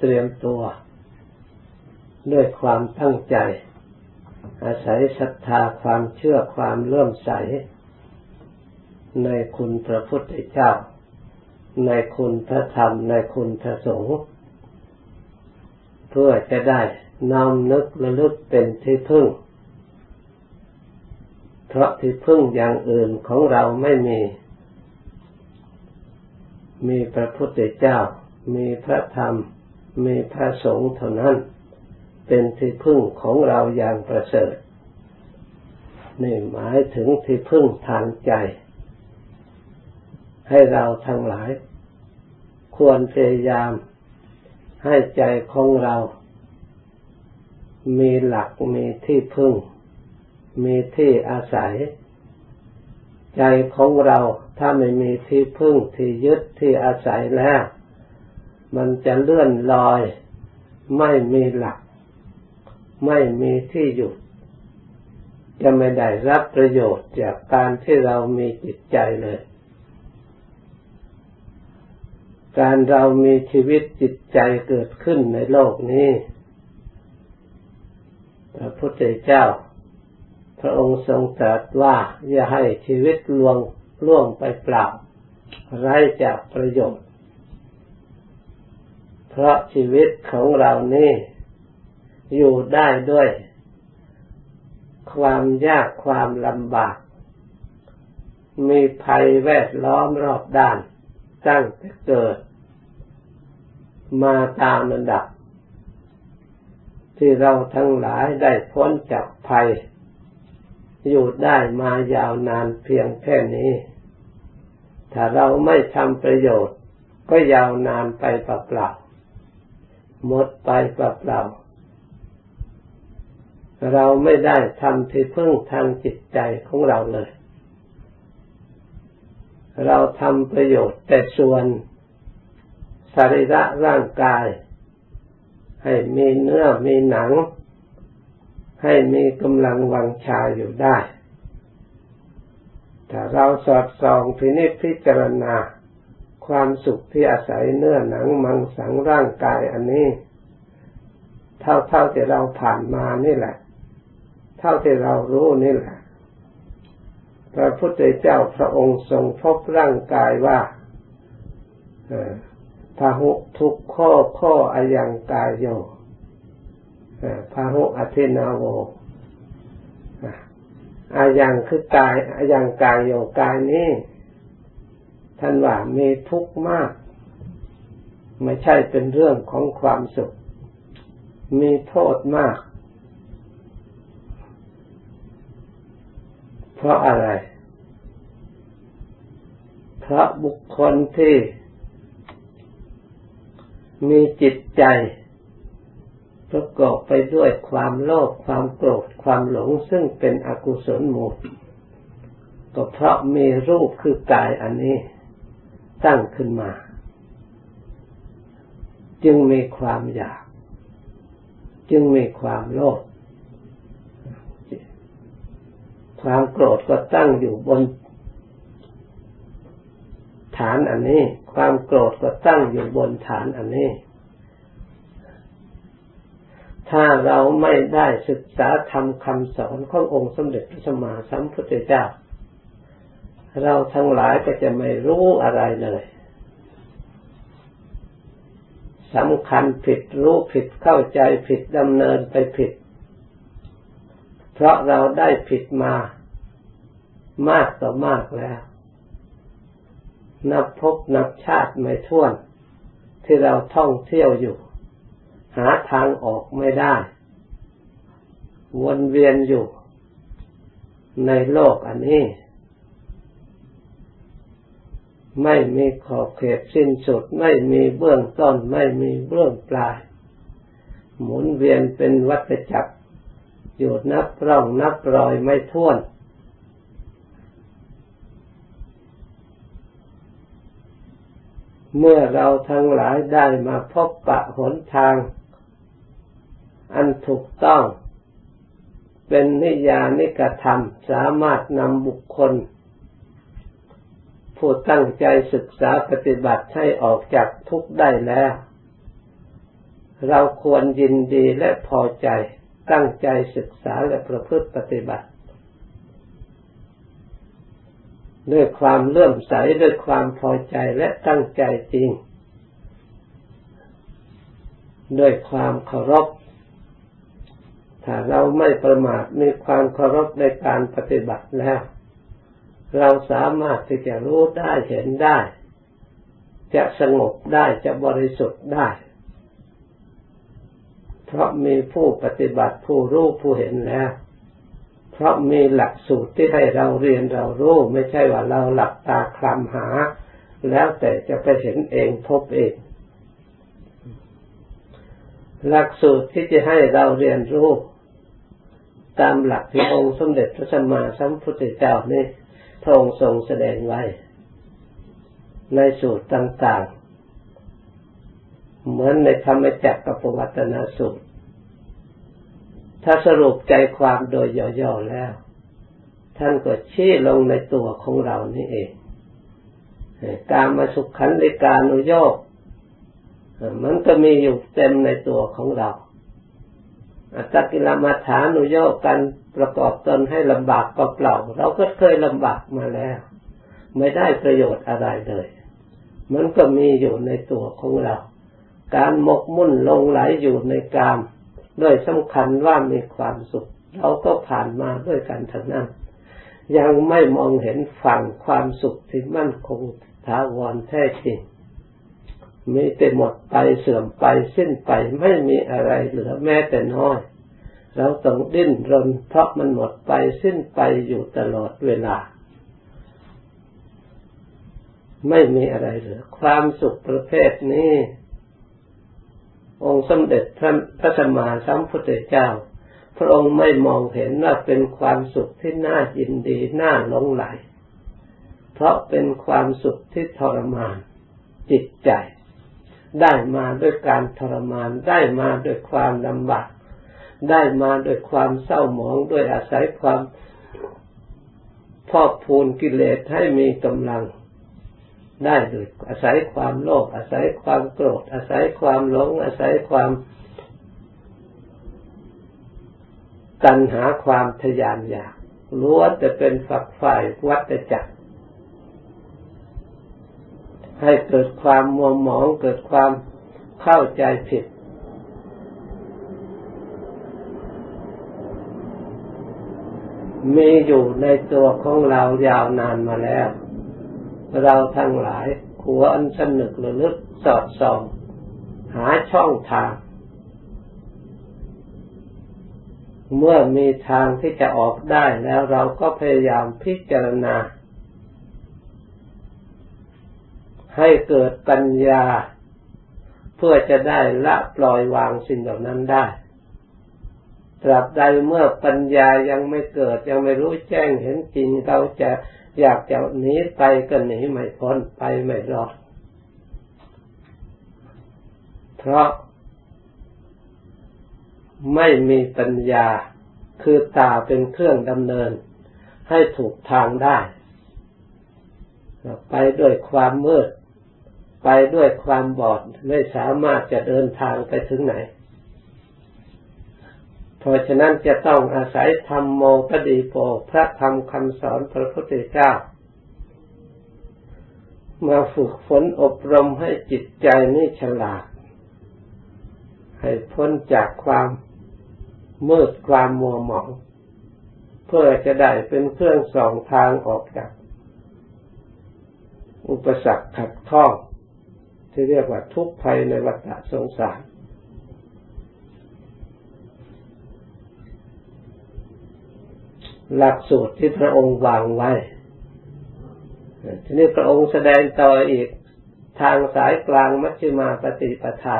เตรียมตัว ด้วยความตั้งใจ อาศัยศรัทธาความเชื่อความเลื่อมใส ในคุณพระพุทธเจ้า ในคุณพระธรรม ในคุณพระสงฆ์เพื่อจะได้น้อมนึกระลึกเป็นที่พึ่ง เพราะที่พึ่งอย่างอื่นของเราไม่มี มีพระพุทธเจ้า มีพระธรรม มีพระสงฆ์เท่านั้น เป็นที่พึ่งของเราอย่างประเสริฐนี่หมายถึงที่พึ่งทางใจ ให้เราทั้งหลาย ควรพยายามให้ใจของเรา มีหลักมีที่พึ่ง มีที่อาศัย ใจของเราถ้าไม่มีที่พึ่งที่ยึดที่อาศัยแล้ว มันจะเลื่อนลอย ไม่มีหลัก ไม่มีที่หยุด จะไม่ได้รับประโยชน์จากการที่เรามีจิตใจเลย การเรามีชีวิตจิตใจเกิดขึ้นในโลกนี้ พระพุทธเจ้า พระองค์ทรงตรัสว่า อย่าให้ชีวิตลวงล่วงไปเปล่า ไร้จากประโยชน์ เพราะชีวิตของเรานี่อยู่ได้ด้วย ความยากความลำบาก มีภัยแวดล้อมรอบด้าน ตั้งแต่เกิด มาตามระดับ ที่เราทั้งหลายได้พ้นจากภัย อยู่ได้มายาวนานเพียงแค่นี้ ถ้าเราไม่ทำประโยชน์ก็ยาวนานไปเปล่าๆ หมดไปเปล่าๆเราไม่ได้ทำที่พึ่งทางจิตใจของเราเลย เราทำประโยชน์แต่ส่วนสรีระร่างกาย ให้มีเนื้อมีหนัง ให้มีกำลังวังชาอยู่ได้ ถ้าเราสอดส่องพินิจพิจารณา ความสุขที่อาศัยเนื้อหนังมังสังร่างกายอันนี้ เท่าเท่าที่เราผ่านมานี่แหละ เท่าที่เรารู้นี่แหละ พระพุทธเจ้าพระองค์ทรงพบร่างกายว่าพาหุทุกข้อข้ออายังกายโยพาหุอธินาโวอายังคือกายอายังกายโยกายนี้ ท่านว่ามีทุกข์มาก ไม่ใช่เป็นเรื่องของความสุข มีโทษมาก เพราะอะไร เพราะบุคคลที่มีจิตใจประกอบไปด้วยความโลภความโกรธความหลงซึ่งเป็นอกุศลหมดก็เพราะมีรูปคือกายอันนี้ ตั้งขึ้นมา จึงมีความอยาก จึงมีความโลภความโกรธก็ตั้งอยู่บน ฐานอันนี้ ความโกรธก็ตั้งอยู่บนฐานอันนี้ ถ้าเราไม่ได้ศึกษาทำคำสอนขององค์สมเด็จพระสัมมาสัมพุทธเจ้า เราทั้งหลายก็จะไม่รู้อะไรเลยสำคัญผิดรู้ผิดเข้าใจผิดดำเนินไปผิด เพราะเราได้ผิดมา มากต่อมากแล้ว นับพบนับชาติไม่ท้วน ที่เราท่องเที่ยวอยู่ หาทางออกไม่ได้ วนเวียนอยู่ ในโลกอันนี้ ไม่มีขอบเขตสิ้นสุด ไม่มีเบื้องต้น ไม่มีเบื้องปลาย หมุนเวียนเป็นวัฏจักรอยู่นับร่องนับรอยไม่ท้วน เมื่อเราทั้งหลายได้มาพบปะหนทาง อันถูกต้อง เป็นนิยานิกธรรม สามารถนำบุคคล ผู้ตั้งใจศึกษาปฏิบัติให้ออกจากทุกข์ได้แล้ว เราควรยินดีและพอใจตั้งใจศึกษาและประพฤติปฏิบัติ ด้วยความเลื่อมใสด้วยความพอใจและตั้งใจจริง ด้วยความเคารพถ้าเราไม่ประมาทมีความเคารพในการปฏิบัติแล้ว เราสามารถที่จะรู้ได้เห็นได้ จะสงบได้จะบริสุทธิ์ได้ เพราะมีผู้ปฏิบัติผู้รู้ผู้เห็นแล้ว เพราะมีหลักสูตรที่ให้เราเรียนเรารู้ ไม่ใช่ว่าเราหลับตาคลำหา แล้วแต่จะไปเห็นเองพบเอง หลักสูตรที่จะให้เราเรียนรู้ ตามหลักที่องค์สมเด็จพระสัมมาสัมพุทธเจ้านี่ พระองค์ทรงแสดงไว้ ในสูตรต่างๆ เหมือนในธรรมจักรกับปวัตนาสูตร ถ้าสรุปใจความโดยย่อๆแล้ว ท่านก็ชี้ลงในตัวของเรานี่เองการมาสุขขันธิการุโยกมันก็มีอยู่เต็มในตัวของเรา อัตกิลมาฐานุโยกกันประกอบตนให้ลำบากก็เปล่า เราก็เคยลำบากมาแล้ว ไม่ได้ประโยชน์อะไรเลย มันก็มีอยู่ในตัวของเรา การหมกมุ่นลงไหลอยู่ในกามด้วยสำคัญว่ามีความสุข เราก็ผ่านมาด้วยกันทั้งนั้น ยังไม่มองเห็นฝั่งความสุขที่มั่นคงถาวรแท้จริง มีแต่หมดไปเสื่อมไปสิ้นไปไม่มีอะไรเหลือแม้แต่น้อย เราต้องดิ้นรนเพราะมันหมดไปสิ้นไปอยู่ตลอดเวลา ไม่มีอะไรเหลือ ความสุขประเภทนี้ องค์สมเด็จพระพระสัมมาสัมพุทธเจ้า พระองค์ไม่มองเห็นว่าเป็นความสุขที่น่ายินดีน่าหลงไหล เพราะเป็นความสุขที่ทรมานจิตใจ ได้มาด้วยการทรมาน ได้มาด้วยความลำบาก ได้มาด้วยความเศร้าหมองด้วยอาศัยความพอกพูนกิเลสให้มีกำลัง ได้โดยอาศัยความโลภอาศัยความโกรธ อาศัยความหลง อาศัยความตัณหาความทยานอยากล้วนจะเป็นฝักฝ่ายวัฏจักร ให้เกิดความมัวหมองเกิดความเข้าใจผิด มีอยู่ในตัวของเรายาวนานมาแล้ว เราทั้งหลายควรสนึกระลึกสอดส่อง หาช่องทาง เมื่อมีทางที่จะออกได้แล้วเราก็พยายามพิจารณา ให้เกิดปัญญา เพื่อจะได้ละปล่อยวางสิ่งเหล่านั้นได้ ตราบใดเมื่อปัญญายังไม่เกิดยังไม่รู้แจ้งเห็นจริงเราจะอยากจะหนีไปก็หนีไม่พ้นไปไม่รอด เพราะไม่มีปัญญาคือตาเป็นเครื่องดำเนิน ให้ถูกทางได้ ไปด้วยความมืด ไปด้วยความบอดไม่สามารถจะเดินทางไปถึงไหน เพราะฉะนั้นจะต้องอาศัยธรรมโมปดีโปพระธรรมคำสอนพระพุทธเจ้า มาฝึกฝนอบรมให้จิตใจนี้ฉลาด ให้พ้นจากความมืดความมัวหมอง เพื่อจะได้เป็นเครื่องส่องทางออกจากอุปสรรคขัดข้อง ที่เรียกว่าทุกข์ภัยในวัฏสงสาร หลักสูตรที่พระองค์วางไว้ ทีนี้พระองค์แสดงต่ออีกทางสายกลางมัชฌิมาปฏิปทา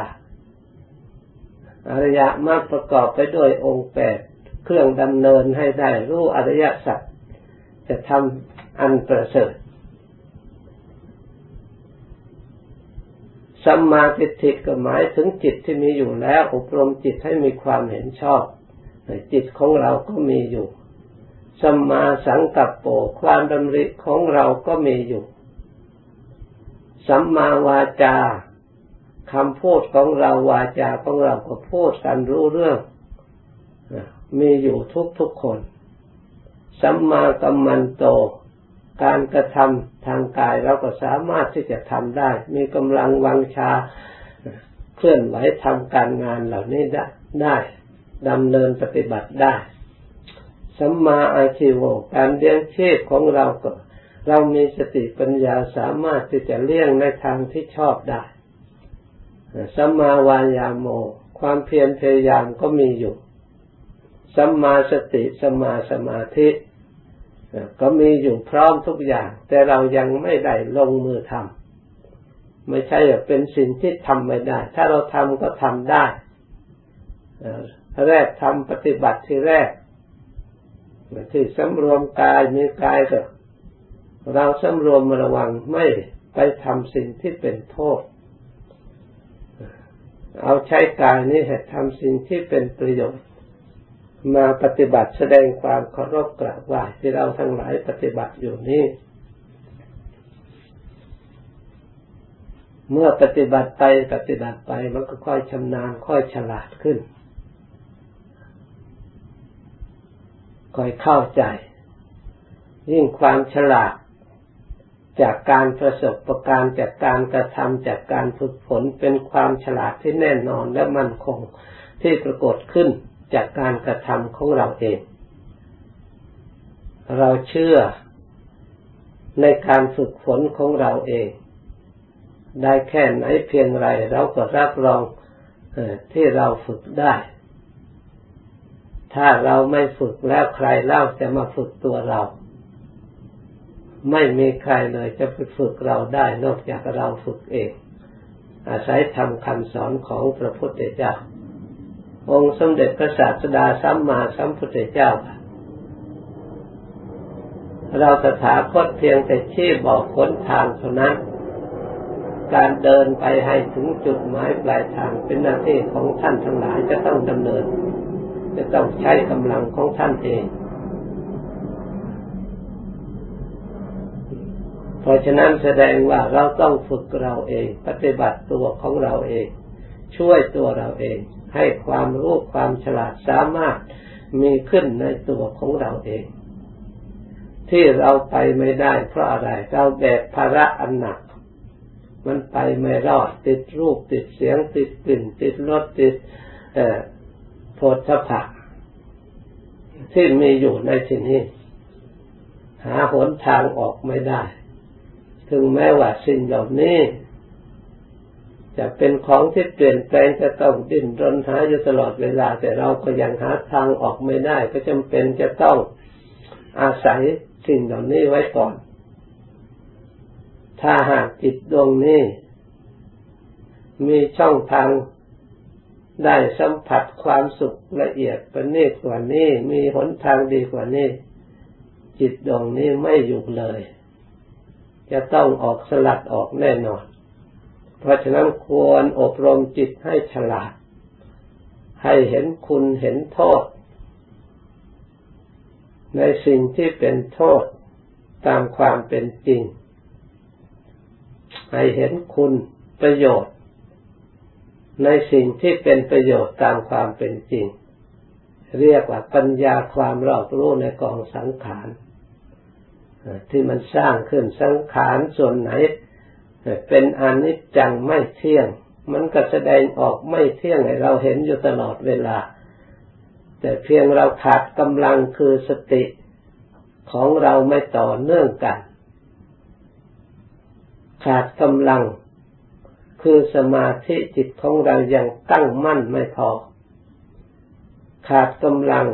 อริยมรรคประกอบไปด้วยองค์แปดเครื่องดำเนินให้ได้รู้อริยสัจจะทำอันประเสริฐ สัมมาทิฏฐิก็หมายถึงจิตที่มีอยู่แล้ว อบรมจิตให้มีความเห็นชอบจิตของเราก็มีอยู่ สัมมาสังกัปโปความดำริของเราก็มีอยู่ สัมมาวาจาคำพูดของเราวาจาของเราก็พูดกันรู้เรื่อง มีอยู่ทุกทุกคน สัมมากัมมันโต การกระทำทางกายเราก็สามารถที่จะทำได้ มีกำลังวังชาเคลื่อนไหวทำการงานเหล่านี้ได้ได้ดำเนินปฏิบัติได้สัมมาอาชีวการเลี้ยงชีพของเราก็เรามีสติปัญญาสามารถที่จะเลี่ยงในทางที่ชอบได้สัมมาวายาโม ความเพียรพยายามก็มีอยู่สัมมาสติสัมมาสมาธิ ก็มีอยู่พร้อมทุกอย่าง แต่เรายังไม่ได้ลงมือทำไม่ใช่เป็นสิ่งที่ทำไม่ได้ ถ้าเราทำก็ทำได้แรกทำปฏิบัติที่แรกที่สำรวมกายมีกายก็เราสำรวมระวังไม่ไปทำสิ่งที่เป็นโทษ เอาใช้กายนี้ให้ทำสิ่งที่เป็นประโยชน์ มาปฏิบัติแสดงความเคารพกราบไหว้ที่เราทั้งหลายปฏิบัติอยู่นี้เมื่อปฏิบัติไปปฏิบัติไปมันก็ค่อยชำนาญค่อยฉลาดขึ้น ค่อยเข้าใจ ยิ่งความฉลาด จากการประสบประการจากการกระทำจากการฝึกฝนเป็นความฉลาดที่แน่นอนและมั่นคงที่ปรากฏขึ้น จากการกระทำของเราเอง เราเชื่อในการฝึกฝนของเราเอง ได้แค่ไหนเพียงไรเราก็รับรองที่เราฝึกได้ ถ้าเราไม่ฝึกแล้วใครเล่าจะมาฝึกตัวเรา ไม่มีใครเลยจะไปฝึกเราได้นอกจากเราฝึกเอง อาศัยทำคำสอนของพระพุทธเจ้า องค์สมเด็จพระศาสดาสัมมาสัมพุทธเจ้า เราตถาคตเพียงแต่ชี้บอกค้นทางเท่านั้น การเดินไปให้ถึงจุดหมายปลายทางเป็นหน้าที่ของท่านทั้งหลายจะต้องดำเนิน จะต้องใช้กำลังของท่านเอง เพราะฉะนั้นแสดงว่าเราต้องฝึกเราเอง ปฏิบัติตัวของเราเอง ช่วยตัวเราเอง ให้ความรู้ความฉลาดสามารถมีขึ้นในตัวของเราเอง ที่เราไปไม่ได้เพราะอะไร เราแบกภาระอันหนัก มันไปไม่รอดติดรูปติดเสียงติดกลิ่น ติดรสติดโพธพะที่มีอยู่ในที่นี้ หาหนทางออกไม่ได้ ถึงแม้ว่าสิ่งเหล่านี้ จะเป็นของที่เปลี่ยนแปลงจะต้องดิ้นรนหาอยู่ตลอดเวลา แต่เราก็ยังหาทางออกไม่ได้ ก็จำเป็นจะต้องอาศัยสิ่งเหล่านี้ไว้ก่อน ถ้าหากจิตดวงนี้ มีช่องทางได้สัมผัสความสุขละเอียดประณีตกว่านี้ มีหนทางดีกว่านี้ จิตดวงนี้ไม่อยู่เลย จะต้องออกสลัดออกแน่นอน เพราะฉะนั้นควรอบรมจิตให้ฉลาด ให้เห็นคุณเห็นโทษ ในสิ่งที่เป็นโทษตามความเป็นจริง ให้เห็นคุณประโยชน์ ในสิ่งที่เป็นประโยชน์ตามความเป็นจริง เรียกว่าปัญญาความรอบรู้ในกองสังขารที่มันสร้างขึ้นสังขารส่วนไหน เป็นอนิจจังไม่เที่ยง มันก็แสดงออกไม่เที่ยงให้เราเห็นอยู่ตลอดเวลา แต่เพียงเราขาดกำลังคือสติของเราไม่ต่อเนื่องกัน ขาดกำลังคือสมาธิจิตของเรายังตั้งมั่นไม่พอ ขาดกำลัง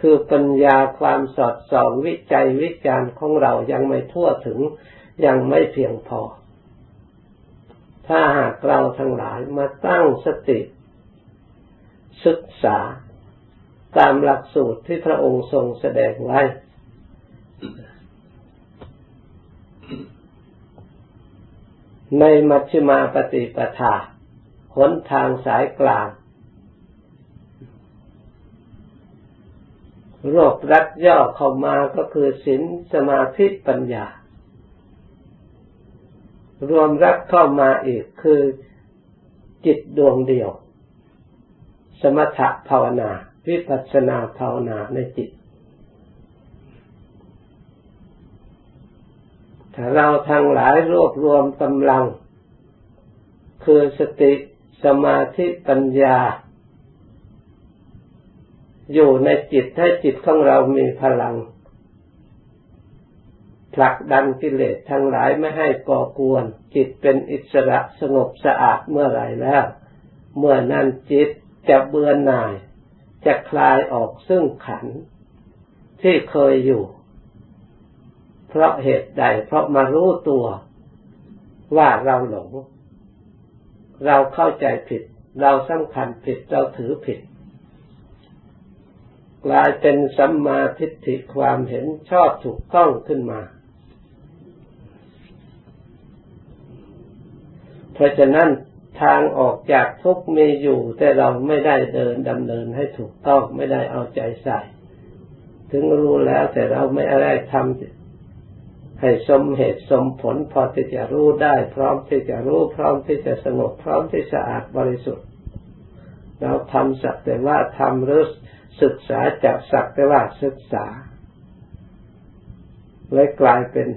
คือปัญญาความสอดส่องวิจัยวิจารณ์ของเรายังไม่ทั่วถึง ยังไม่เพียงพอ ถ้าหากเราทั้งหลายมาตั้งสติ ศึกษาตามหลักสูตรที่พระองค์ทรงแสดงไว้ ในมัชฌิมาปฏิปทาหนทางสายกลาง โรครัดย่อเข้ามาก็คือศีลสมาธิปัญญา รวมรักเข้ามาอีกคือจิตดวงเดียว สมถะภาวนา วิปัสสนาภาวนาในจิต ถ้าเราทั้งหลายรวบรวมกำลัง คือสติสมาธิปัญญา อยู่ในจิตให้จิตของเรามีพลัง ผลักดันกิเลสทั้งหลายไม่ให้ก่อกวน จิตเป็นอิสระสงบสะอาดเมื่อไรแล้ว เมื่อนั้นจิตจะเบื่อหน่าย จะคลายออกซึ่งขันที่เคยอยู่ เพราะเหตุใดเพราะมารู้ตัวว่าเราหลง เราเข้าใจผิด เราสำคัญผิดเราถือผิด กลายเป็นสัมมาทิฏฐิความเห็นชอบถูกต้องขึ้นมา เพราะฉะนั้นทางออกจากทุกมีอยู่ แต่เราไม่ได้เดินดำเนินให้ถูกต้องไม่ได้เอาใจใส่ ถึงรู้แล้วแต่เราไม่อะไรทำให้สมเหตุสมผลพอที่จะรู้ได้ พร้อมที่จะรู้พร้อมที่จะสงบพร้อมที่สะอาดบริสุทธิ์ เราทำสักแต่ว่าทำหรือศึกษาจากสักแต่ว่าศึกษาเลยกลายเป็น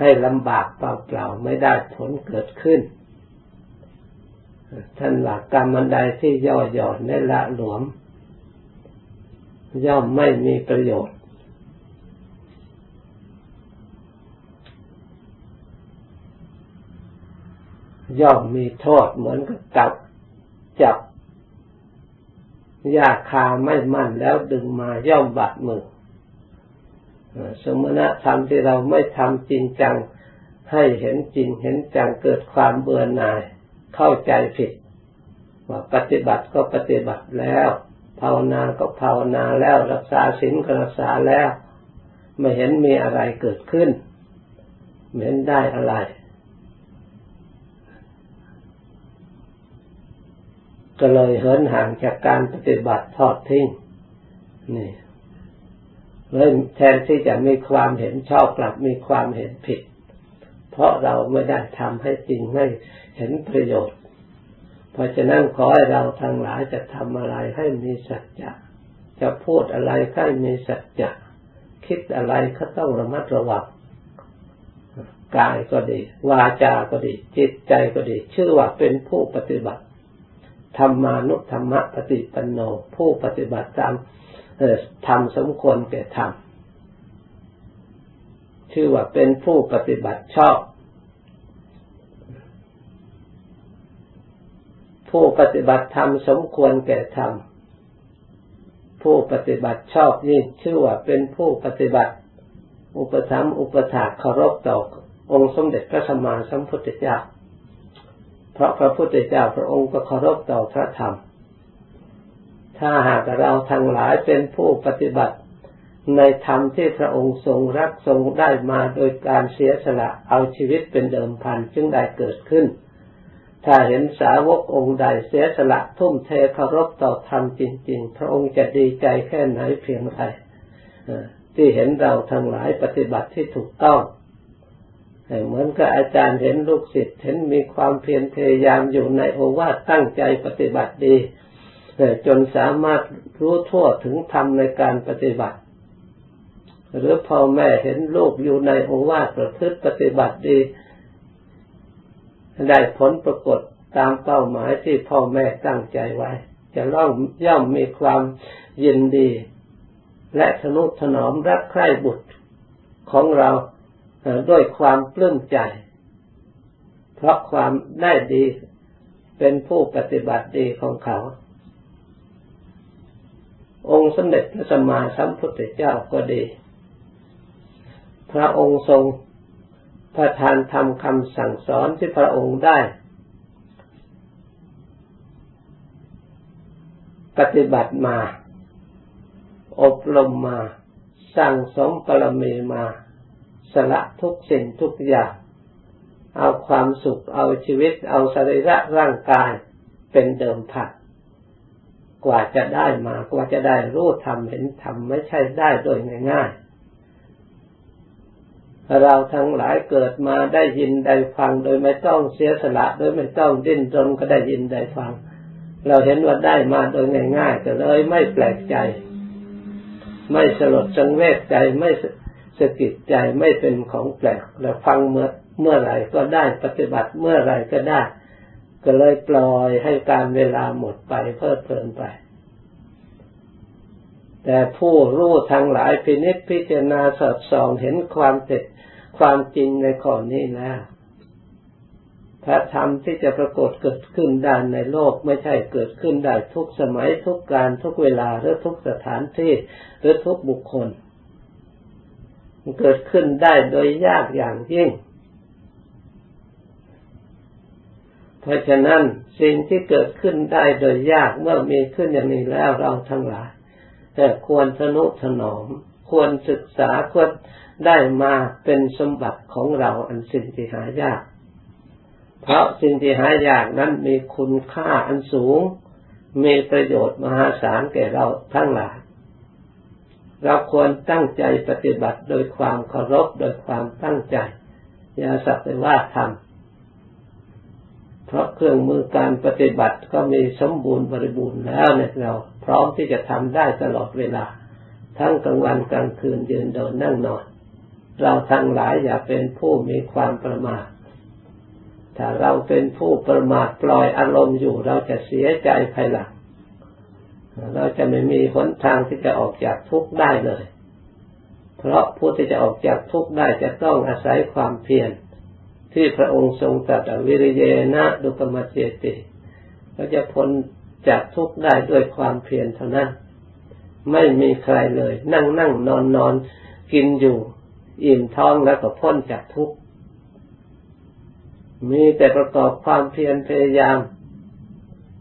ให้ลำบากเปล่าๆไม่ได้ผลเกิดขึ้น ท่านหลักกรรมใดที่ย่อหย่อนในละหลวม ย่อมไม่มีประโยชน์ ย่อมมีโทษเหมือนกับจับจับยาคาไม่มั่นแล้วดึงมาย่อมบาดมือ สมณธรรมที่เราไม่ทำจริงจัง ให้เห็นจริงเห็นจังเกิดความเบื่อหน่าย เข้าใจผิด ว่าปฏิบัติก็ปฏิบัติแล้ว ภาวนาก็ภาวนาแล้วรักษาศีลก็รักษาแล้ว ไม่เห็นมีอะไรเกิดขึ้นไม่เห็นได้อะไรก็เลยเหินห่างจากการปฏิบัติทอดทิ้งนี่ เลยแทนที่จะมีความเห็นชอบกลับมีความเห็นผิด เพราะเราไม่ได้ทำให้จริงให้เห็นประโยชน์ เพราะฉะนั้นขอให้เราทั้งหลายจะทำอะไรให้มีสัจจะจะพูดอะไรให้มีสัจจะคิดอะไรก็ต้องระมัดระวังกายก็ดี วาจาก็ดี จิตใจก็ดี ชื่อว่าเป็นผู้ปฏิบัติธรรมานุธรรมปฏิปันโน ผู้ปฏิบัติตาม ทำสมควรแก่ทำชื่อว่าเป็นผู้ปฏิบัติชอบ ผู้ปฏิบัติธรรมสมควรแก่ธรรมผู้ปฏิบัติชอบนี่ชื่อว่าเป็นผู้ปฏิบัติ อุปธรรมอุปถาเคารพต่อองค์สมเด็จพระสัมมาสัมพุทธเจ้า เพราะพระพุทธเจ้าพระองค์ก็เคารพต่อพระธรรม ถ้าหากเราทั้งหลายเป็นผู้ปฏิบัติ ในธรรมที่พระองค์ทรงรักทรงได้มาโดยการเสียสละเอาชีวิตเป็นเดิมพันจึงได้เกิดขึ้น ถ้าเห็นสาวกองค์ใดเสียสละทุ่มเทเคารพต่อธรรมจริง ๆ พระองค์จะดีใจแค่ไหนเพียงไรที่เห็นเราทั้งหลายปฏิบัติที่ถูกต้องเหมือนกับอาจารย์เห็นลูกศิษย์เห็นมีความเพียรพยายามอยู่ในโอวาทตั้งใจปฏิบัติดี จนสามารถรู้ทั่วถึงธรรมในการปฏิบัติ หรือพ่อแม่เห็นลูกอยู่ในองวาสประพฤติปฏิบัติดี ได้ผลปรากฏตามเป้าหมายที่พ่อแม่ตั้งใจไว้ จะล่องย่อมมีความยินดี และสนุถนอมรักใคร่บุตรของเราด้วยความปลื้มใจ เพราะความได้ดีเป็นผู้ปฏิบัติดีของเขา องค์สมเด็จพระสัมมาสัมพุทธเจ้าก็ดี พระองค์ทรงประทานธรรมคำสั่งสอนที่พระองค์ได้ ปฏิบัติมา อบรมมา สั่งสมปรมีมา สละทุกสิ่งทุกอย่างเอาความสุข เอาชีวิต เอาสรีระร่างกายเป็นเดิมพัน กว่าจะได้มากว่าจะได้รู้ทำเห็นทำไม่ใช่ได้โดยง่ายเราทั้งหลายเกิดมาได้ยินได้ฟังโดยไม่ต้องเสียสละ โดยไม่ต้องดิ้นรนก็ได้ยินได้ฟัง เราเห็นว่าได้มาโดยง่ายๆก็เลยไม่แปลกใจ ไม่สลดสังเวชใจไม่สะกิดใจไม่เป็นของแปลกเราฟังเมื่อเมื่อไหร่ก็ได้ปฏิบัติเมื่อไหร่ก็ได้ ก็เลยปล่อยให้การเวลาหมดไปเพิ่มเพลินไป แต่ผู้รู้ทั้งหลายพินิจพิจารณาสอดส่องเห็นความเต็ดความจริงในข้อนี้แล้วพระธรรมที่จะปรากฏเกิดขึ้นได้ในโลกไม่ใช่เกิดขึ้นได้ทุกสมัยทุกการทุกเวลาหรือทุกสถานที่หรือทุกบุคคลเกิดขึ้นได้โดยยากอย่างยิ่ง เพราะฉะนั้นสิ่งที่เกิดขึ้นได้โดยยากเมื่อมีขึ้นอย่างนี้แล้วเราทั้งหลายแต่ควรทนุถนอม ควรศึกษาควรได้มาเป็นสมบัติของเราอันสิ่งที่หายาก เพราะสิ่งที่หายากนั้นมีคุณค่าอันสูง มีประโยชน์มหาศาลแก่เราทั้งหลาย เราควรตั้งใจปฏิบัติโดยความเคารพโดยความตั้งใจ อย่าสักแต่ว่าทำ เพราะเครื่องมือการปฏิบัติก็มีสมบูรณ์บริบูรณ์แล้วเนี่ยเรา พร้อมที่จะทำได้ตลอดเวลา ทั้งกลางวันกลางคืนยืนเดินนั่งนอน เราทั้งหลายอย่าเป็นผู้มีความประมาทถ้าเราเป็นผู้ประมาทปล่อยอารมณ์อยู่ เราจะเสียใจภายหลังเราจะไม่มีหนทางที่จะออกจากทุกข์ได้เลย เพราะผู้ที่จะออกจากทุกข์ได้จะต้องอาศัยความเพียร ที่พระองค์ทรงตรัสวิริเยนะดุกมัจเจติเราจะพ้นจากทุกข์ได้ด้วยความเพียรเท่านั้นไม่มีใครเลย นั่งนั่งนอนนอนกินอยู่ อิ่มท้องแล้วก็พ้นจากทุกข์มีแต่ประกอบความเพียรพยายาม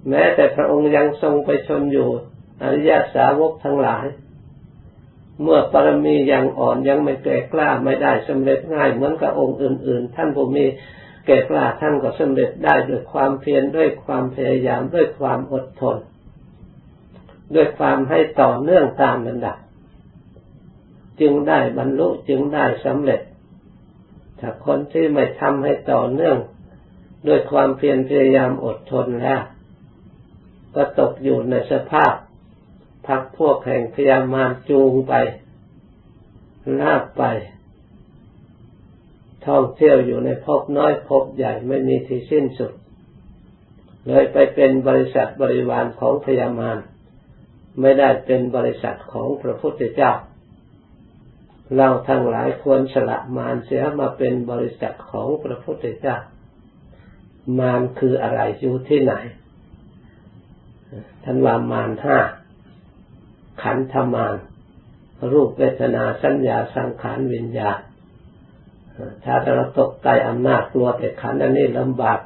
แม้แต่พระองค์ยังทรงไปชนอยู่ อริยสาวกทั้งหลาย เมื่อปรมียังอ่อนยังไม่แก่กล้าไม่ได้สำเร็จง่ายเหมือนกับองค์อื่น ๆ ท่านผู้มีแก่กล้าท่านก็สำเร็จได้ด้วยความเพียรด้วยความพยายามด้วยความอดทน ด้วยความให้ต่อเนื่องตามลำดับจึงได้บรรลุจึงได้สำเร็จถ้าคนที่ไม่ทำให้ต่อเนื่อง ด้วยความเพียรพยายามอดทนแล้วก็ตกอยู่ในสภาพ พักพวกแห่งพยามารจูงไปลากไป ท่องเที่ยวอยู่ในภพน้อยภพใหญ่ไม่มีที่สิ้นสุด เลยไปเป็นบริษัทบริวารของพยามารไม่ได้เป็นบริษัทของพระพุทธเจ้า เราทั้งหลายควรสละมารเสียมาเป็นบริษัทของพระพุทธเจ้า มารคืออะไรอยู่ที่ไหนท่านว่ามารห้า ขันธมารรูปเวทนาสัญญาสังขารวิญญาณถ้าเราตกใต้อำนาจกลัวแต่ขันอันนี้ลำบาก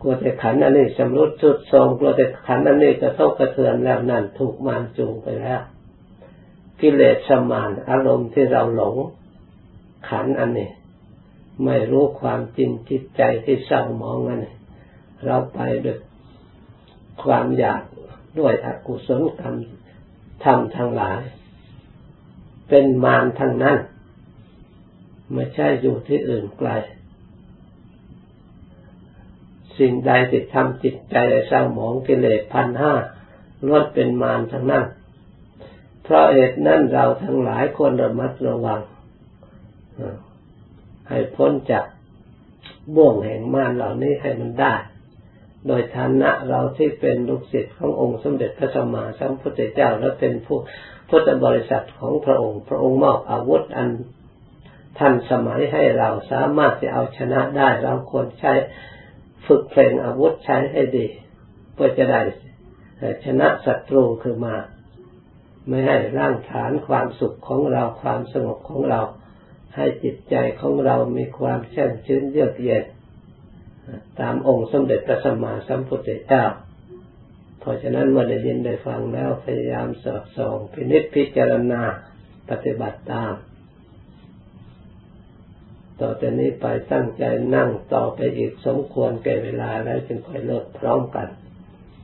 กลัวแต่ขันอันนี้ชำรุดชุดทรงกลัวแต่ขันอันนี้จะทบกระเทือนแล้วนั่นถูกมารจูงไปแล้ว กิเลสสมานอารมณ์ที่เราหลง ขันอันนี้ไม่รู้ความจริงจิตใจที่เศร้ามองอันนี้เราไปด้วยความอยาก ด้วยอกุศลกรรมทำทั้งหลาย เป็นมารทั้งนั้น ไม่ใช่อยู่ที่อื่นไกล สิ่งใดที่ทำจิตใจเศร้าหมองกิเลสพันห้าล้วนเป็นมารทั้งนั้น เพราะเหตุนั้นเราทั้งหลายควรระมัดระวัง ให้พ้นจากบ่วงแห่งมารเหล่านี้ให้มันได้ โดยฐานะเราที่เป็นลูกศิษย์ขององค์สมเด็จพระสัมมาสัมพุทธเจ้าและเป็นผู้พุทธบริษัทของพระองค์ พระองค์มอบอาวุธอันทันสมัยให้เราสามารถจะเอาชนะได้ เราควรใช้ฝึกเพลงอาวุธใช้ให้ดีเพื่อจะได้ชนะศัตรูคือมา ไม่ให้ร่างฐานความสุขของเราความสงบของเรา ให้จิตใจของเรามีความแช่มชื้นเยือกเย็น ตามองค์สมเด็จพระสัมมาสัมพุทธเจ้า เพราะฉะนั้นเมื่อได้ยินได้ฟังแล้วพยายามสอบส่องพินิจพิจารณาปฏิบัติตาม ต่อจากนี้ไปตั้งใจนั่งต่อไปอีกสมควรแก่เวลาแล้วจึงค่อยเลิกพร้อมกัน